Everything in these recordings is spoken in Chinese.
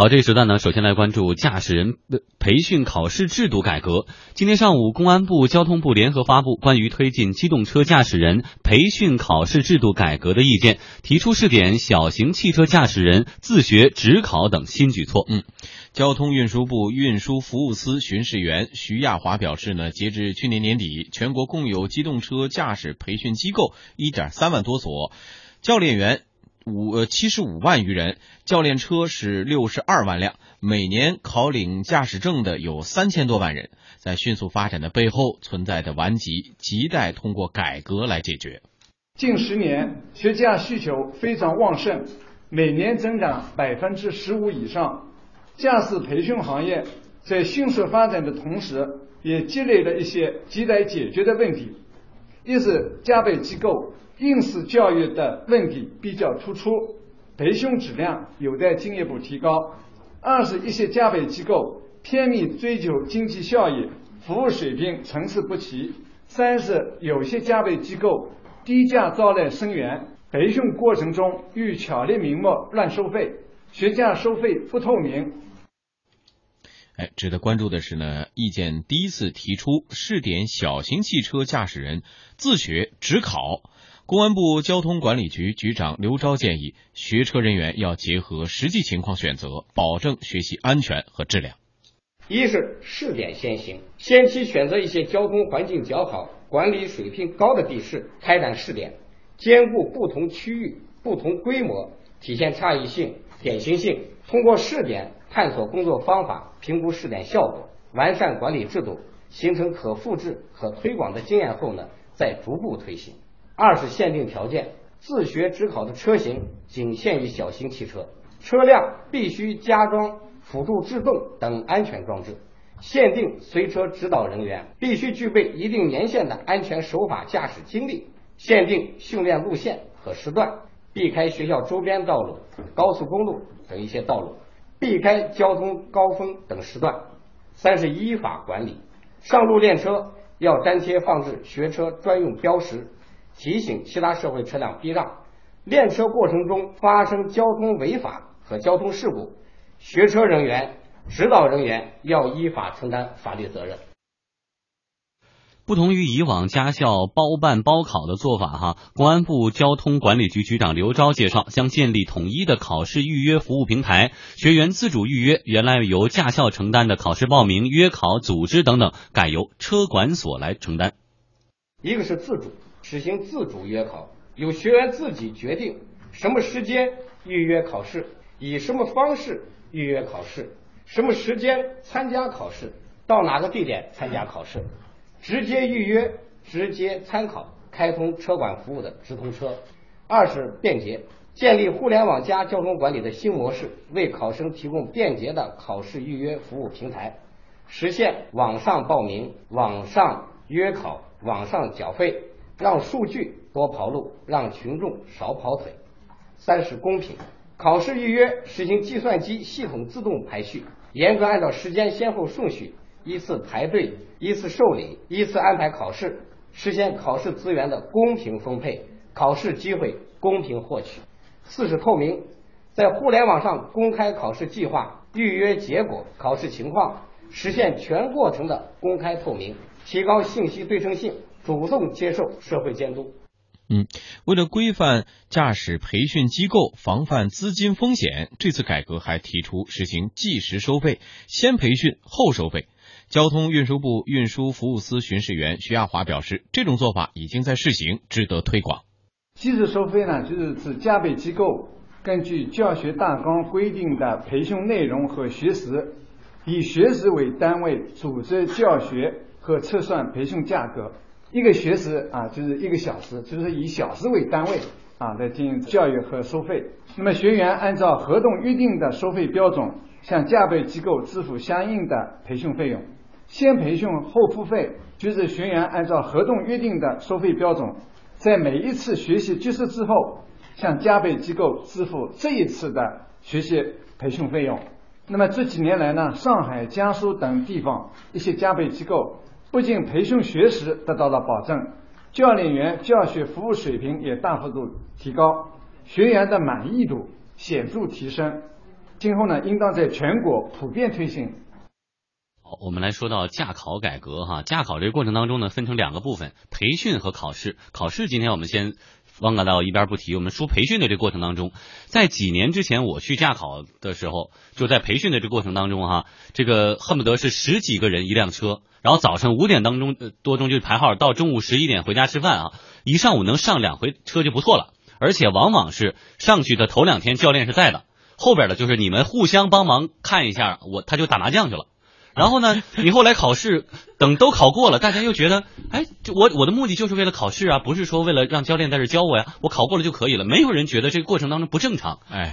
好，这一时段呢，首先来关注驾驶人培训考试制度改革。今天上午，公安部、交通部联合发布关于推进机动车驾驶人培训考试制度改革的意见，提出试点小型汽车驾驶人自学直考等新举措。嗯，交通运输部运输服务司巡视员徐亚华表示呢，截至去年年底，全国共有机动车驾驶培训机构一点三万多所，教练员。五呃七十五万余人，教练车是六十二万辆，每年考领驾驶证的有三千多万人。在迅速发展的背后存在的顽疾，亟待通过改革来解决。近十年学驾需求非常旺盛，每年增长百分之十五以上。驾驶培训行业在迅速发展的同时，也积累了一些亟待解决的问题。一是驾培机构。应试教育的问题比较突出，培训质量有待进一步提高。二是，一些加培机构偏命追求经济效益，服务水平参差不齐。三是，有些加培机构低价招来生源，培训过程中欲巧立名目乱收费，学驾收费不透明。哎，值得关注的是呢，意见第一次提出试点小型汽车驾驶人自学直考。公安部交通管理局局长刘钊建议，学车人员要结合实际情况选择，保证学习安全和质量。一是试点先行，先期选择一些交通环境较好、管理水平高的地市开展试点，兼顾不同区域、不同规模，体现差异性、典型性。通过试点探索工作方法，评估试点效果，完善管理制度，形成可复制、可推广的经验后呢，再逐步推行。二是限定条件，自学职考的车型仅限于小型汽车，车辆必须加装辅助制动等安全装置。限定随车指导人员必须具备一定年限的安全守法驾驶经历。限定训练路线和时段，避开学校周边道路、高速公路等一些道路，避开交通高峰等时段。三是依法管理，上路练车要粘贴放置学车专用标识。提醒其他社会车辆避让，练车过程中发生交通违法和交通事故，学车人员、指导人员要依法承担法律责任。不同于以往驾校包办包考的做法，哈，公安部交通管理局局长刘钊介绍，将建立统一的考试预约服务平台，学员自主预约，原来由驾校承担的考试报名、约考、组织等等，改由车管所来承担。一个是自主。实行自主约考，由学员自己决定什么时间预约考试，以什么方式预约考试，什么时间参加考试，到哪个地点参加考试，直接预约、直接参考，开通车管服务的直通车。二是便捷，建立互联网加交通管理的新模式，为考生提供便捷的考试预约服务平台，实现网上报名、网上约考、网上缴费。让数据多跑路，让群众少跑腿。三是公平，考试预约实行计算机系统自动排序，严格按照时间先后顺序依次排队、依次受理、依次安排考试，实现考试资源的公平分配，考试机会公平获取。四是透明，在互联网上公开考试计划、预约结果、考试情况，实现全过程的公开透明，提高信息对称性。主动接受社会监督。嗯，为了规范驾驶培训机构，防范资金风险，这次改革还提出实行计时收费，先培训后收费。交通运输部运输服务司巡视员徐亚华表示，这种做法已经在试行，值得推广。计时收费呢，就是指驾培机构根据教学大纲规定的培训内容和学时，以学时为单位组织教学和测算培训价格。一个学时啊，就是一个小时，就是以小时为单位啊来进行教育和收费。那么学员按照合同约定的收费标准，向驾培机构支付相应的培训费用。先培训后付费，就是学员按照合同约定的收费标准，在每一次学习结束之后，向驾培机构支付这一次的学习培训费用。那么这几年来呢，上海、江苏等地方一些驾培机构。不仅培训学时得到了保证，教练员教学服务水平也大幅度提高，学员的满意度显著提升。今后呢，应当在全国普遍推行。好，我们来说到驾考改革哈，驾考这个过程当中呢，分成两个部分，培训和考试。考试今天我们先忘搁到一边不提，我们说培训的这过程当中，在几年之前我去驾考的时候，就在培训的这过程当中哈，这个恨不得是十几个人一辆车，然后早晨五点当中呃多钟就排号，到中午十一点回家吃饭啊，一上午能上两回车就不错了，而且往往是上去的头两天教练是在的，后边的就是你们互相帮忙看一下，我他就打麻将去了。然后呢，你后来考试，等都考过了，大家又觉得，哎，我我的目的就是为了考试啊，不是说为了让教练在这教我呀，我考过了就可以了。没有人觉得这个过程当中不正常。哎呀，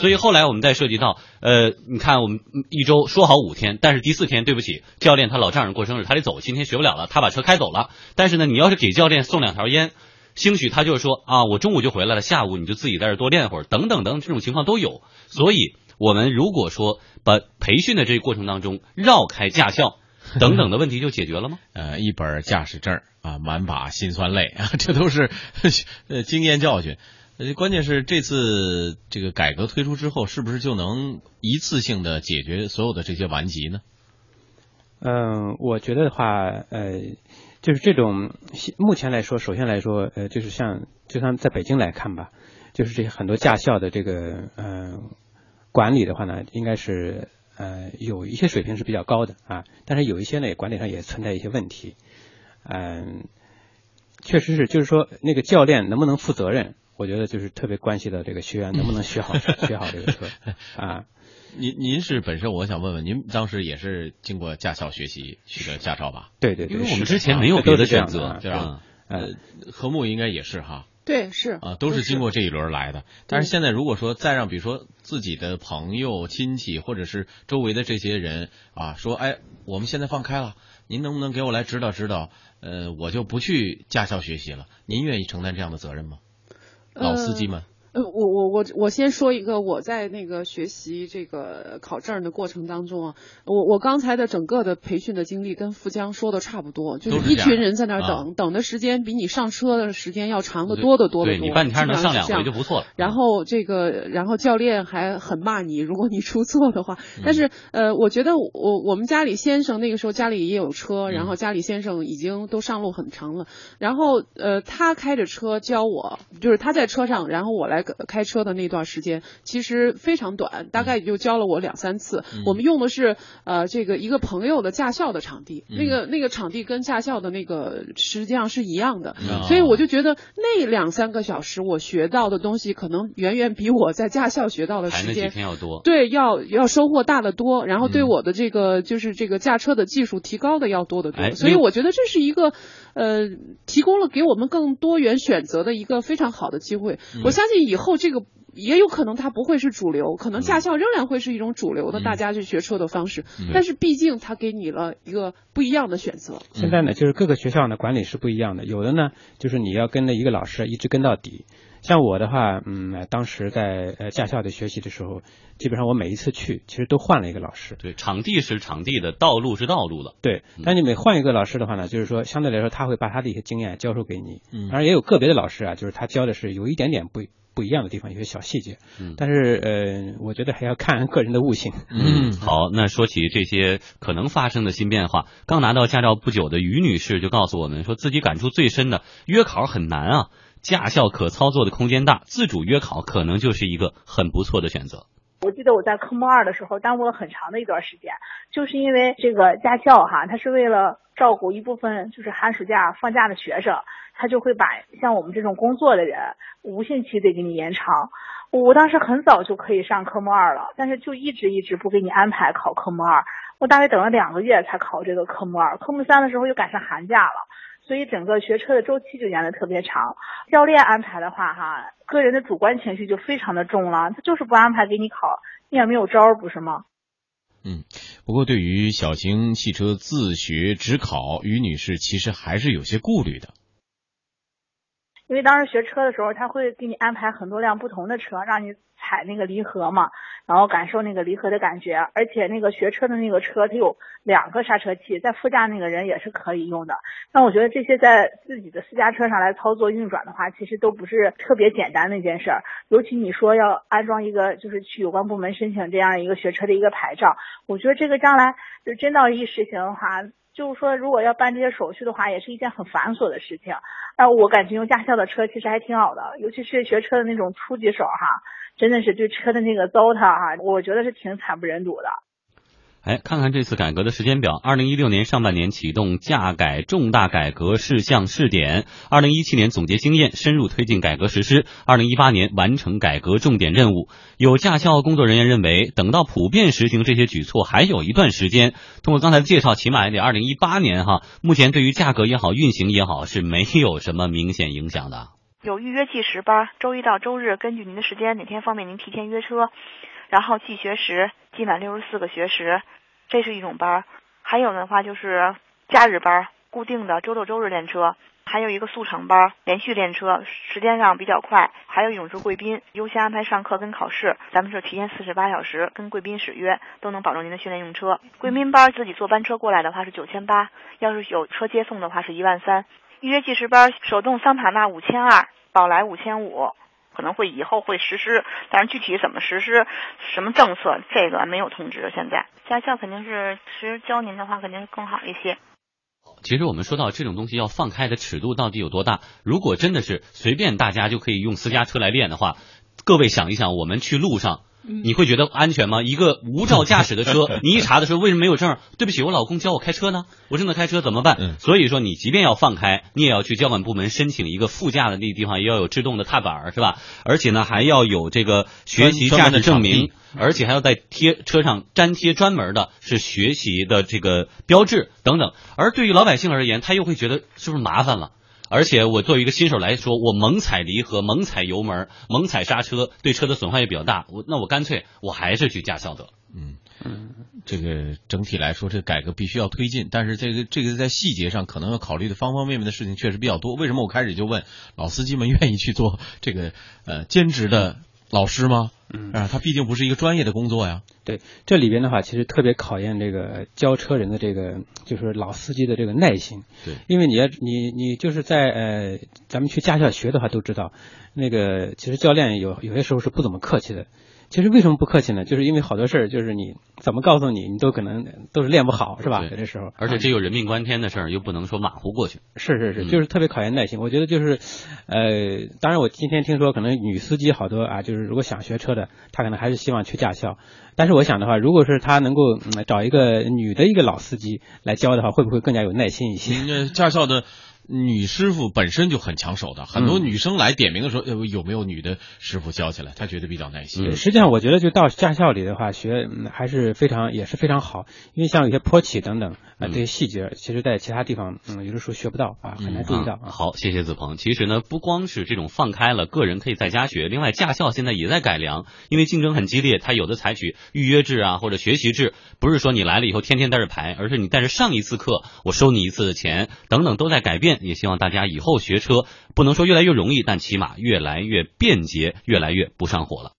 所以后来我们再涉及到，呃，你看我们一周说好五天，但是第四天对不起，教练他老丈人过生日，他得走，今天学不了了，他把车开走了。但是呢，你要是给教练送两条烟，兴许他就是说啊，我中午就回来了，下午你就自己在这多练会儿，等等等这种情况都有。所以。我们如果说把培训的这个过程当中绕开驾校 等等的问题就解决了吗？呃，一本驾驶证啊，满把辛酸泪啊，这都是 呃经验教训。呃，关键是这次这个改革推出之后，是不是就能一次性的解决所有的这些顽疾呢？嗯，我觉得的话，呃，就是这种目前来说，首先来说，呃，就是像就像在北京来看吧，就是这些很多驾校的这个嗯。管理的话呢，应该是呃有一些水平是比较高的啊，但是有一些呢管理上也存在一些问题，嗯，确实是，就是说那个教练能不能负责任，我觉得就是特别关系到这个学员能不能学好 学好这个车 啊。您您是本身我想问问，您当时也是经过驾校学习取得驾照吧？对对对，因为我们之前没有别的选择，对吧？呃，和睦应该也是哈。对，是啊，都是经过这一轮来的。但是现在如果说再让，比如说自己的朋友、亲戚，或者是周围的这些人啊，说，哎，我们现在放开了，您能不能给我来指导指导？呃，我就不去驾校学习了。您愿意承担这样的责任吗？老司机们。我我我我先说一个，我在那个学习这个考证的过程当中啊，我我刚才的整个的培训的经历跟富江说的差不多，就是一群人在那儿等，等的时间比你上车的时间要长得多得多的多。对你半天能上两回就不错了。然后这个，然后教练还很骂你，如果你出错的话。但是呃，我觉得我我们家里先生那个时候家里也有车，然后家里先生已经都上路很长了，然后呃，他开着车教我，就是他在车上，然后我来。开车的那段时间其实非常短，大概也就教了我两三次。我们用的是呃这个一个朋友的驾校的场地，那个那个场地跟驾校的那个实际上是一样的，所以我就觉得那两三个小时我学到的东西可能远远比我在驾校学到的时间要多。对，要要收获大得多，然后对我的这个就是这个驾车的技术提高的要多得多。所以我觉得这是一个呃提供了给我们更多元选择的一个非常好的机会。我相信。以后这个也有可能它不会是主流，可能驾校仍然会是一种主流的大家去学车的方式，但是毕竟它给你了一个不一样的选择。现在呢，就是各个学校呢管理是不一样的，有的呢就是你要跟着一个老师一直跟到底。像我的话，嗯，当时在呃驾校的学习的时候，基本上我每一次去其实都换了一个老师。对，场地是场地的，道路是道路的。对，但你每换一个老师的话呢，就是说相对来说他会把他的一些经验教授给你。嗯。当然也有个别的老师啊，就是他教的是有一点点不。不一样的地方，有些小细节，嗯但是呃，我觉得还要看个人的悟性。嗯，好，那说起这些可能发生的新变化，刚拿到驾照不久的于女士就告诉我们，说自己感触最深的约考很难啊，驾校可操作的空间大，自主约考可能就是一个很不错的选择。我记得我在科目二的时候耽误了很长的一段时间，就是因为这个驾校哈，他是为了照顾一部分就是寒暑假放假的学生。他就会把像我们这种工作的人无限期的给你延长。我当时很早就可以上科目二了，但是就一直一直不给你安排考科目二。我大概等了两个月才考这个科目二。科目三的时候又赶上寒假了，所以整个学车的周期就延的特别长。教练安排的话，哈，个人的主观情绪就非常的重了。他就是不安排给你考，你也没有招，不是吗？嗯，不过对于小型汽车自学直考，于女士其实还是有些顾虑的。因为当时学车的时候，他会给你安排很多辆不同的车，让你踩那个离合嘛，然后感受那个离合的感觉。而且那个学车的那个车，它有两个刹车器，在副驾那个人也是可以用的。那我觉得这些在自己的私家车上来操作运转的话，其实都不是特别简单的一件事儿。尤其你说要安装一个，就是去有关部门申请这样一个学车的一个牌照，我觉得这个将来就真到一实行的话。就是说，如果要办这些手续的话，也是一件很繁琐的事情。那我感觉用驾校的车其实还挺好的，尤其是学车的那种初级手哈，真的是对车的那个糟蹋哈，我觉得是挺惨不忍睹的。哎，看看这次改革的时间表：二零一六年上半年启动驾改重大改革事项试点，二零一七年总结经验，深入推进改革实施，二零一八年完成改革重点任务。有驾校工作人员认为，等到普遍实行这些举措，还有一段时间。通过刚才的介绍，起码也得二零一八年哈。目前对于价格也好，运行也好，是没有什么明显影响的。有预约计时班，周一到周日，根据您的时间，哪天方便您提前约车。然后计学时，积满六十四个学时，这是一种班儿。还有的话就是假日班，固定的周六周日练车。还有一个速成班，连续练车，时间上比较快。还有一种是贵宾优先安排上课跟考试，咱们是提前四十八小时跟贵宾使约，都能保证您的训练用车。贵宾班自己坐班车过来的话是九千八，要是有车接送的话是一万三。预约计时班，手动桑塔纳五千二，宝来五千五。可能会以后会实施，但是具体怎么实施，什么政策，这个没有通知。现在驾校肯定是，其实教您的话肯定更好一些。其实我们说到这种东西要放开的尺度到底有多大？如果真的是随便大家就可以用私家车来练的话，各位想一想，我们去路上。你会觉得安全吗？一个无照驾驶的车，你一查的时候为什么没有证？对不起，我老公教我开车呢，我正在开车怎么办？所以说，你即便要放开，你也要去交管部门申请一个副驾的那个地方也要有制动的踏板，是吧？而且呢，还要有这个学习驾驶证明，而且还要在贴车上粘贴专门的是学习的这个标志等等。而对于老百姓而言，他又会觉得是不是麻烦了？而且我作为一个新手来说，我猛踩离合、猛踩油门、猛踩刹车，对车的损坏也比较大。我那我干脆我还是去驾校得。嗯嗯，这个整体来说，这改革必须要推进，但是这个这个在细节上可能要考虑的方方面面的事情确实比较多。为什么我开始就问老司机们愿意去做这个呃兼职的老师吗？嗯啊，他毕竟不是一个专业的工作呀。对，这里边的话，其实特别考验这个教车人的这个，就是老司机的这个耐心。对，因为你要你你就是在呃，咱们去驾校学的话都知道，那个其实教练有有些时候是不怎么客气的。其实为什么不客气呢？就是因为好多事儿，就是你怎么告诉你，你都可能都是练不好，是吧？有的时候，而且这有人命关天的事儿，又不能说马虎过去。是是是，就是特别考验耐心。我觉得就是，呃，当然我今天听说可能女司机好多啊，就是如果想学车的，她可能还是希望去驾校。但是我想的话，如果是她能够找一个女的一个老司机来教的话，会不会更加有耐心一些？驾校的。女师傅本身就很抢手的，很多女生来点名的时候，有没有女的师傅教起来？她觉得比较耐心。实际上，我觉得就到驾校里的话，学还是非常也是非常好，因为像有些坡起等等啊这些细节，其实在其他地方嗯有的时候学不到啊，很难注意到。好，谢谢子鹏。其实呢，不光是这种放开了，个人可以在家学，另外驾校现在也在改良，因为竞争很激烈，它有的采取预约制啊或者学习制，不是说你来了以后天天在这排，而是你带着上一次课，我收你一次的钱，等等都在改变。也希望大家以后学车不能说越来越容易，但起码越来越便捷，越来越不上火了。